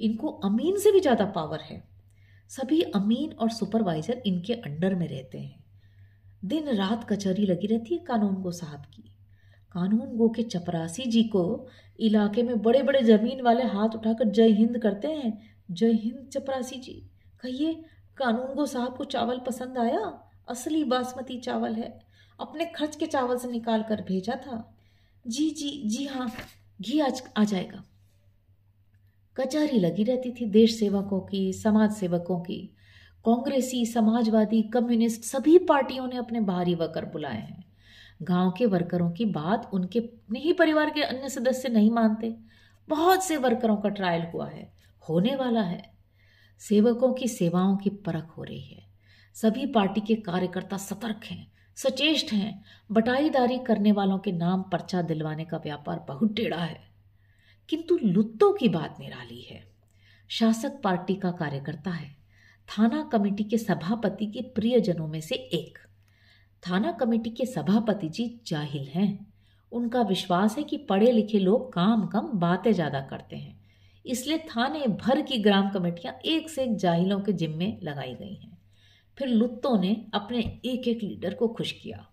इनको अमीन से भी ज़्यादा पावर है। सभी अमीन और सुपरवाइजर इनके अंडर में रहते हैं। दिन रात कचहरी लगी रहती है कानून गो साहब की। कानून गो के चपरासी जी को इलाके में बड़े बड़े ज़मीन वाले हाथ उठाकर जय हिंद करते हैं। जय हिंद चपरासी जी, कहिए कानून गो साहब को चावल पसंद आया? असली बासमती चावल है। अपने खर्च के चावल से निकाल कर भेजा था। जी जी जी हाँ घी आज आ जाएगा। कचहरी लगी रहती थी देश सेवकों की, समाज सेवकों की। कांग्रेसी, समाजवादी, कम्युनिस्ट सभी पार्टियों ने अपने बाहरी वर्कर बुलाए हैं। गाँव के वर्करों की बात उनके अपने ही परिवार के अन्य सदस्य नहीं मानते। बहुत से वर्करों का ट्रायल हुआ है, होने वाला है। सेवकों की सेवाओं की परख हो रही है। सभी पार्टी के कार्यकर्ता सतर्क हैं, सचेष्ट हैं। बटाईदारी करने वालों के नाम पर्चा दिलवाने का व्यापार बहुत टेढ़ा है। किंतु लुत्तों की बात निराली है। शासक पार्टी का कार्यकर्ता है, थाना कमेटी के सभापति के प्रियजनों में से एक। थाना कमेटी के सभापति जी जाहिल हैं। उनका विश्वास है कि पढ़े लिखे लोग काम कम बातें ज़्यादा करते हैं। इसलिए थाने भर की ग्राम कमेटियाँ एक से एक जाहिलों के जिम्मे लगाई गई हैं। फिर लुत्तों ने अपने एक एक लीडर को खुश किया।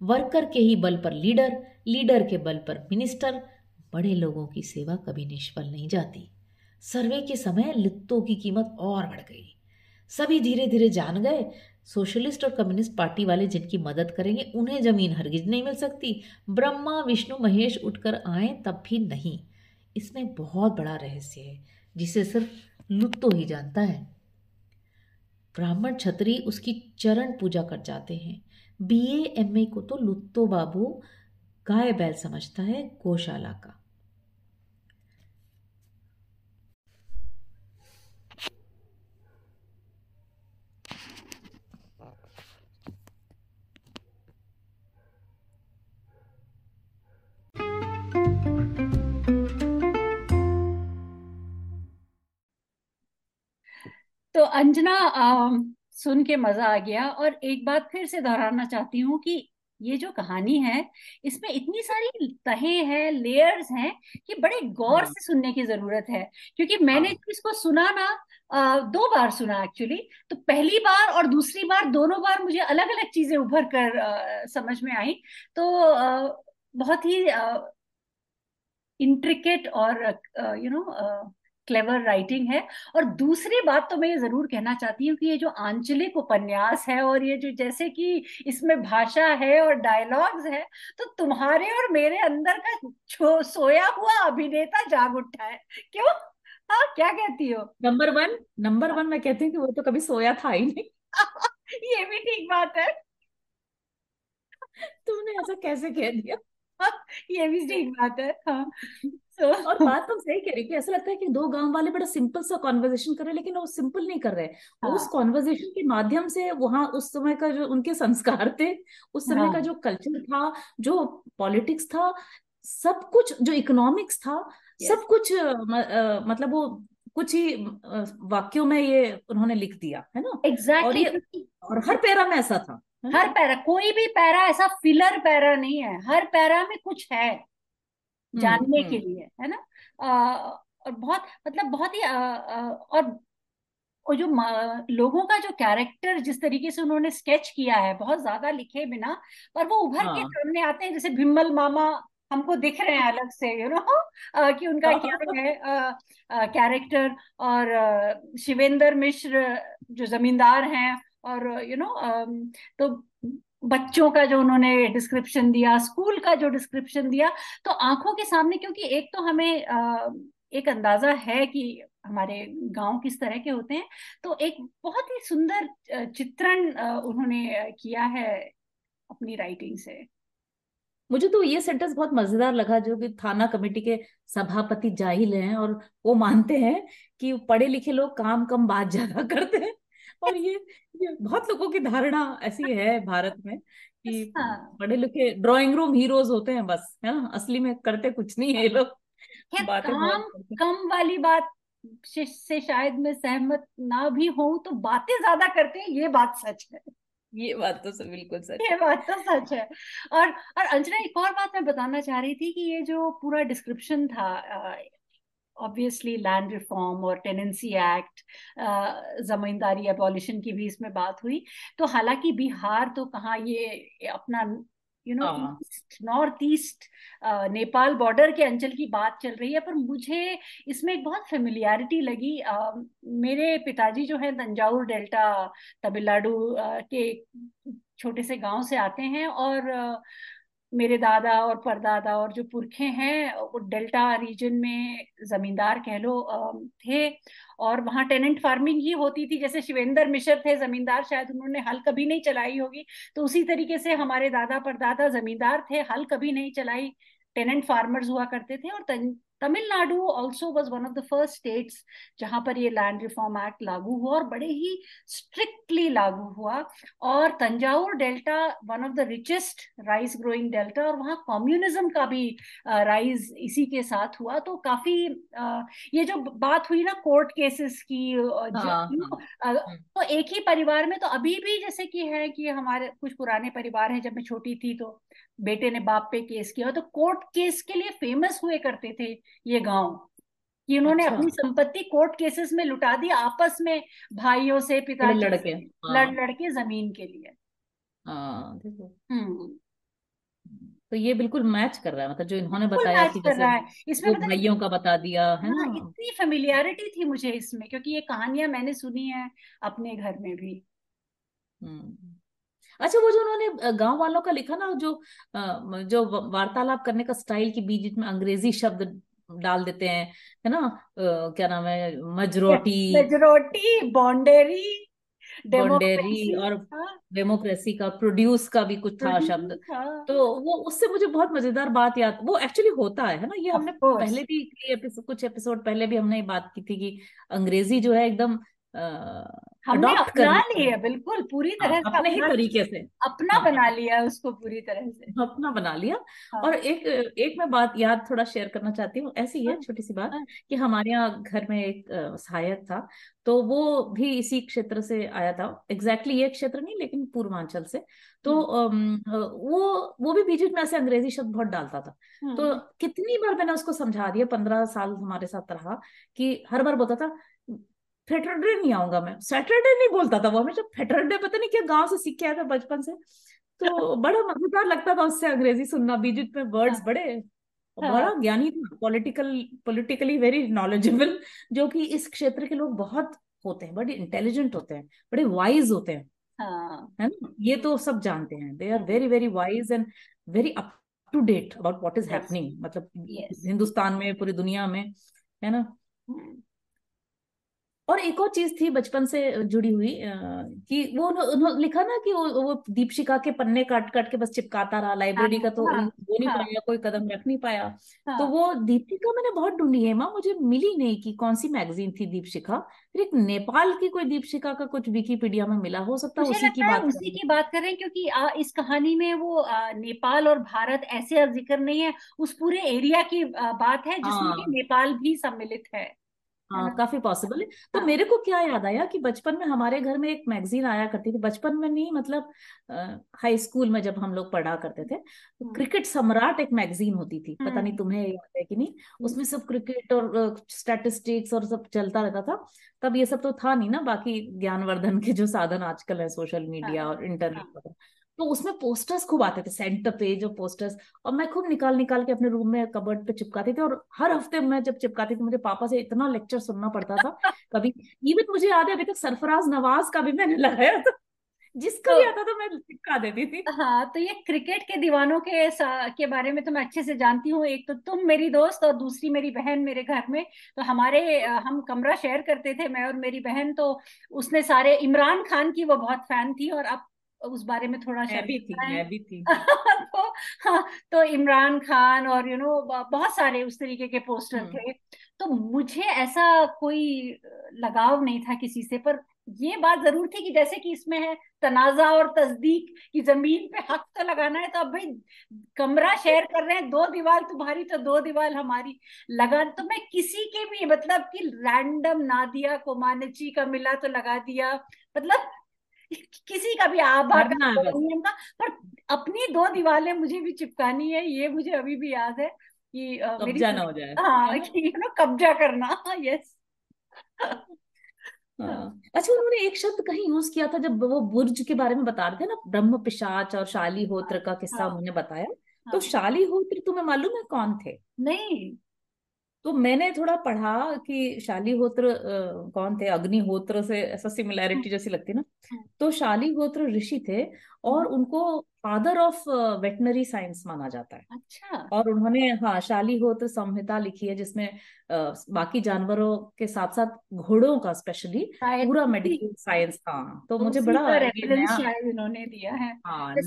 वर्कर के ही बल पर लीडर लीडर के बल पर मिनिस्टर, बड़े लोगों की सेवा कभी निष्फल नहीं जाती। सर्वे के समय लुत्तों की कीमत और बढ़ गई। सभी धीरे धीरे जान गए सोशलिस्ट और कम्युनिस्ट पार्टी वाले जिनकी मदद करेंगे, उन्हें ज़मीन हरगिज नहीं मिल सकती। ब्रह्मा, विष्णु, महेश उठकर आए, तब भी नहीं। इसमें बहुत बड़ा रहस्य है, जिसे सिर्फ़ लुत्तो ही जानता है। ब्राह्मण छतरी उसकी चरण पूजा कर जाते हैं। बीए एमए को तो लुत्तो बाबू गाय बैल समझता है, गौशाला का। तो अंजना सुन के मज़ा आ गया। और एक बात फिर से दोहराना चाहती हूँ कि ये जो कहानी है इसमें इतनी सारी तहें हैं लेयर्स हैं कि बड़े गौर हाँ। से सुनने की ज़रूरत है। क्योंकि मैंने हाँ। इसको सुना ना दो बार सुना एक्चुअली तो पहली बार और दूसरी बार दोनों बार मुझे अलग अलग चीज़ें उभर कर आ, समझ में आई। तो आ, बहुत ही इंट्रिकेट और यू नो क्लेवर राइटिंग है। और दूसरी बात तो मैं ये ज़रूर कहना चाहती हूँ कि ये जो आंचलिक उपन्यास है और ये जो जैसे कि इसमें भाषा है और डायलॉग्स है तो तुम्हारे और मेरे अंदर का सोया हुआ अभिनेता जाग उठा है। क्यों? हाँ क्या कहती हो? नंबर वन नंबर वन मैं कहती हूँ कि वो तो कभी सोया था ही नहीं। (laughs) ये भी ठीक बात है। तुमने ऐसा कैसे कह दिया? (laughs) ये भी ठीक बात है हाँ। और बात तो सही कह रही कि ऐसा लगता है कि दो गाँव वाले बड़ा सिंपल सा कॉन्वर्जेशन कर रहे हैं लेकिन वो सिंपल नहीं कर रहे हाँ। उस कॉन्वर्जेशन के माध्यम से वहाँ उस समय का जो उनके संस्कार थे उस समय हाँ। का जो कल्चर था जो पॉलिटिक्स था सब कुछ जो इकोनॉमिक्स था सब कुछ म, आ, मतलब वो कुछ ही वाक्यों में ये उन्होंने लिख दिया है ना एग्जैक्टली exactly. और, और हर पैरा में ऐसा था हर पैरा कोई भी पैरा ऐसा फिलर पैरा नहीं है हर पैरा में कुछ है जानने के हम्म। लिए है ना आ, और बहुत मतलब बहुत ही आ, आ, और और जो लोगों का जो कैरेक्टर जिस तरीके से उन्होंने स्केच किया है बहुत ज़्यादा लिखे बिना पर वो उभर हाँ. के सामने आते हैं जैसे भिम्मल मामा हमको दिख रहे हैं अलग से यू नो कि उनका क्या है कैरेक्टर और शिवेंद्र मिश्र जो जमींदार हैं और यू नो तो बच्चों का जो उन्होंने डिस्क्रिप्शन दिया स्कूल का जो डिस्क्रिप्शन दिया तो आँखों के सामने क्योंकि एक तो हमें एक अंदाज़ा है कि हमारे गाँव किस तरह के होते हैं तो एक बहुत ही सुंदर चित्रण उन्होंने किया है अपनी राइटिंग से। मुझे तो ये सेंटेंस बहुत मज़ेदार लगा जो कि थाना कमेटी के सभापति जाहिल हैं और वो मानते हैं कि पढ़े लिखे लोग काम कम बात ज़्यादा (laughs) करते हैं। और ये ये बहुत लोगों की धारणा ऐसी है भारत में कि हाँ। पढ़े लिखे ड्राइंग रूम हीरोज होते हैं बस है ना? असली में करते कुछ नहीं है ये लोग। काम कम वाली बात से शायद मैं सहमत ना भी हूँ तो बातें ज़्यादा करते हैं ये बात सच है। ये बात तो बिल्कुल सच ये बात तो सच है। और और अंजना एक और बात मैं बताना चाह रही थी कि ये जो पूरा डिस्क्रिप्शन था ऑब्वियसली लैंड रिफॉर्म और टेनेंसी एक्ट जमींदारी एबॉलिशन की भी इसमें बात हुई। तो हालाँकि बिहार तो कहाँ ये अपना you know north east Nepal border के अंचल की बात चल रही है पर मुझे इसमें एक बहुत फेमिलियरिटी लगी। uh, मेरे पिताजी जो है तंजाउर डेल्टा तमिलनाडु uh, के छोटे से गाँव से आते हैं और uh, मेरे दादा और परदादा और जो पुरखे हैं, वो डेल्टा रीजन में जमींदार कह लो थे और वहाँ टेनेंट फ़ार्मिंग ही होती थी। जैसे शिवेंद्र मिश्र थे जमींदार, शायद उन्होंने हल कभी नहीं चलाई होगी। तो उसी तरीके से हमारे दादा परदादा जमींदार थे, हल कभी नहीं चलाई। टेनेंट फार्मर्स हुआ करते थे और Tamil Nadu also was one of the first states जहाँ पर ये लैंड रिफॉर्म एक्ट लागू हुआ और बड़े ही स्ट्रिक्टली लागू हुआ और Thanjavur delta one of the richest rice growing delta और वहाँ कम्युनिज्म का भी राइज इसी के साथ हुआ। तो काफ़ी ये जो बात हुई ना कोर्ट केसेस की हाँ, हाँ, तो एक ही परिवार में तो अभी भी जैसे कि है कि हमारे कुछ पुराने परिवार हैं जब मैं छोटी थी तो बेटे ने बाप पे केस किया तो कोर्ट केस के लिए फ़ेमस हुए करते थे ये गाँव कि उन्होंने अच्छा। अपनी संपत्ति कोर्ट केसेस में लुटा दी आपस में भाइयों से पिता लड़के हाँ। लड़ लड़के ज़मीन के लिए हाँ, हम्म तो ये बिल्कुल मैच कर रहा है मतलब जो इन्होंने बताया कि जैसे है। इसमें भाइयों का बता दिया है हाँ, ना इतनी फेमिलियरिटी थी मुझे इसमें क्योंकि ये कहानियाँ मैंने सुनी है अपने घर में भी हम्म अच्छा वो जो उन्होंने गाँव वालों का लिखा ना जो जो वार्तालाप करने का स्टाइल की बीच में अंग्रेज़ी शब्द डाल देते हैं है ना? क्या नाम है? मजरोटी। मजरोटी बॉन्डेरी बॉन्डेरी और डेमोक्रेसी। का प्रोड्यूस का भी कुछ था शब्द। तो वो उससे मुझे बहुत मज़ेदार बात याद वो एक्चुअली होता है है ना? ये हमने पहले भी कुछ एपिसोड पहले भी हमने बात की थी कि अंग्रेज़ी जो है एकदम हमने अपना लिया बिल्कुल पूरी हाँ, तरह से अपने ही तरीके से। अपना हाँ, बना लिया उसको पूरी तरह से। अपना बना लिया। हाँ, और एक एक मैं बात याद थोड़ा शेयर करना चाहती हूँ। ऐसी है हाँ, छोटी सी बात हाँ, कि हमारे यहाँ घर में एक सहायक था तो वो भी इसी क्षेत्र से आया था। एग्जैक्टली exactly ये क्षेत्र नहीं लेकिन पूर्वांचल से। तो हम्म। वो वो भी बीच में ऐसे अंग्रेज़ी शब्द बहुत डालता था। तो हम्म। कितनी बार मैंने उसको समझा दिया पंद्रह साल हमारे साथ रहा कि हर बार बोलता था फेटरडे नहीं आऊँगा मैं सैटरडे नहीं बोलता था वो हमेशा फेटरडे पता नहीं क्या गाँव से सीख के आया था बचपन से तो (laughs) बड़ा मज़ेदार लगता था उससे अंग्रेज़ी सुनना बीच में वर्ड्स हाँ। बड़े हाँ। बड़ा ज्ञानी था पॉलिटिकल पॉलिटिकली वेरी नॉलेजेबल जो कि इस क्षेत्र के लोग बहुत होते हैं बड़े इंटेलिजेंट होते हैं बड़े वाइज होते हैं हाँ। है ना ये तो सब जानते हैं they are very very wise and very up to date about what is happening मतलब yes. हिंदुस्तान में पूरी दुनिया में है ना hmm. और एक और चीज़ थी बचपन से जुड़ी हुई कि वो उन्होंने लिखा ना कि वो, वो दीपशिका के पन्ने काट काट के बस चिपकाता रहा लाइब्रेरी का तो हाँ, वो नहीं हाँ, पाया कोई कदम रख नहीं पाया। हाँ, तो वो दीपशिका मैंने बहुत ढूंढी है माँ मुझे मिली नहीं कि कौन सी मैगजीन थी दीपशिका फिर एक नेपाल की कोई दीपशिका का कुछ विकीपीडिया में मिला हो सकता है उसी की बात उसी की बात कर रहे हैं क्योंकि आ, इस कहानी में वो आ, नेपाल और भारत ऐसे ज़िक्र नहीं है उस पूरे एरिया की बात है जिसमें हाँ। नेपाल भी सम्मिलित है। हाँ काफ़ी पॉसिबल है। तो हाँ. मेरे को क्या याद आया कि बचपन में हमारे घर में एक मैगजीन आया करती थी। बचपन में नहीं मतलब हाई स्कूल में जब हम लोग पढ़ा करते थे तो क्रिकेट सम्राट एक मैगजीन होती थी। पता नहीं तुम्हें याद है कि नहीं? उसमें सब क्रिकेट और स्टैटिस्टिक्स और सब चलता रहता था। तब ये सब तो था नहीं ना बाकी ज्ञानवर्धन के जो साधन आजकल है सोशल मीडिया हाँ, और इंटरनेट हाँ. तो उसमें पोस्टर्स खूब आते थे सेंटर पेज और पोस्टर्स और मैं खूब निकाल निकाल के अपने रूम में कबर्ड पे चिपकाती थी और हर हफ़्ते मैं जब चिपकाती थी मुझे पापा से इतना लेक्चर सुनना पड़ता था (laughs) कभी इवन मुझे याद है अभी तक सरफराज नवाज़ का भी मैंने लगाया था जिसका भी तो आता था मैं चिपका देती थी। हाँ तो ये क्रिकेट के दीवानों के के बारे में तो मैं अच्छे से जानती हूँ एक तो तुम मेरी दोस्त और दूसरी मेरी बहन मेरे घर में तो हमारे हम कमरा शेयर करते थे मैं और मेरी बहन तो उसने सारे इमरान खान की वो बहुत फ़ैन थी और अब उस बारे में थोड़ा थी (laughs) तो हाँ तो इमरान खान और यू you नो know, बहुत सारे उस तरीके के पोस्टर हम्म। थे। तो मुझे ऐसा कोई लगाव नहीं था किसी से पर ये बात ज़रूर थी कि जैसे कि इसमें है तनाजा और तस्दीक की ज़मीन पे हक तो लगाना है तो अब भाई कमरा शेयर कर रहे हैं दो दीवार तुम्हारी तो दो दीवार हमारी। लगा तो मैं किसी के भी मतलब कि रैंडम नादिया को मानची का मिला तो लगा दिया। मतलब किसी का भी आभा का नियम का पर अपनी दो दीवारें मुझे भी चिपकानी है ये मुझे अभी भी याद है कि कब्जा ना हो जाए। हाँ कि कब्जा करना (laughs) यस हाँ। अच्छा उन्होंने एक शब्द कहीं यूज़ किया था जब वो बुर्ज के बारे में बता रहे थे ना ब्रह्म पिशाच और शाली होत्र का किस्सा हाँ, उन्होंने बताया तो हाँ, शाली होत्र तुम्हें मालूम है कौन थे? नहीं। तो मैंने थोड़ा पढ़ा कि शालीहोत्र कौन थे? अग्निहोत्र से ऐसा सिमिलैरिटी जैसी लगती ना? हाँ। तो शालीहोत्र ऋषि थे और हाँ। उनको फादर ऑफ़ वेटनरी साइंस माना जाता है। अच्छा। और उन्होंने हाँ शालीहोत्र संहिता लिखी है जिसमें आ, बाकी जानवरों के साथ साथ घोड़ों का स्पेशली पूरा मेडिकल साइंस हाँ तो मुझे बड़ा शायद इन्होंने दिया है। हाँ और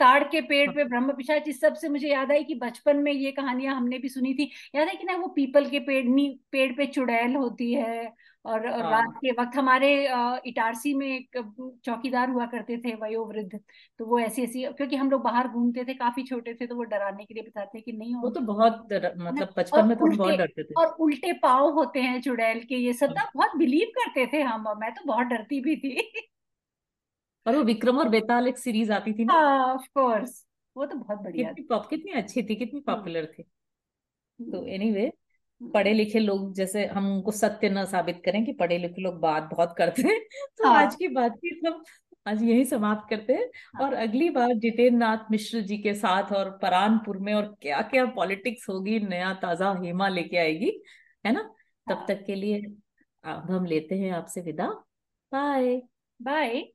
ताड़ के पेड़ पे ब्रह्म पिशाच इस सबसे मुझे याद आई कि बचपन में ये कहानियाँ हमने भी सुनी थी। याद है कि ना वो पीपल के पेड़ नी पेड़ पे चुड़ैल होती है और, हाँ। रात के वक्त हमारे इटारसी में एक चौकीदार हुआ करते थे वयोवृद्ध। तो वो ऐसी ऐसी क्योंकि हम लोग बाहर घूमते थे काफ़ी छोटे थे तो वो डराने के लिए बताते कि नहीं वो तो बहुत दर... मतलब बचपन में तो बहुत डरते थे। और उल्टे पाव होते हैं चुड़ैल के ये सब ना हाँ। बहुत बिलीव करते थे हम मैं तो बहुत डरती भी थी। और वो विक्रम और बेताल एक सीरीज़ आती थी ना। ऑफ़ कोर्स वो तो बहुत बढ़िया कितनी पॉप कितनी अच्छी थी कितनी पॉपुलर हम्म। थी। तो एनीवे anyway। पढ़े लिखे लोग जैसे हम उनको सत्य न साबित करें कि पढ़े लिखे लोग बात बहुत करते हैं। (laughs) तो हाँ। आज की बातचीत हम आज यही समाप्त करते हैं। हाँ। और अगली बार जितेंद्र नाथ मिश्र जी के साथ और परानपुर में और क्या क्या पॉलिटिक्स होगी नया ताज़ा हेमा लेके आएगी है ना? तब हाँ। तक के लिए अब हम लेते हैं आपसे विदा। Bye bye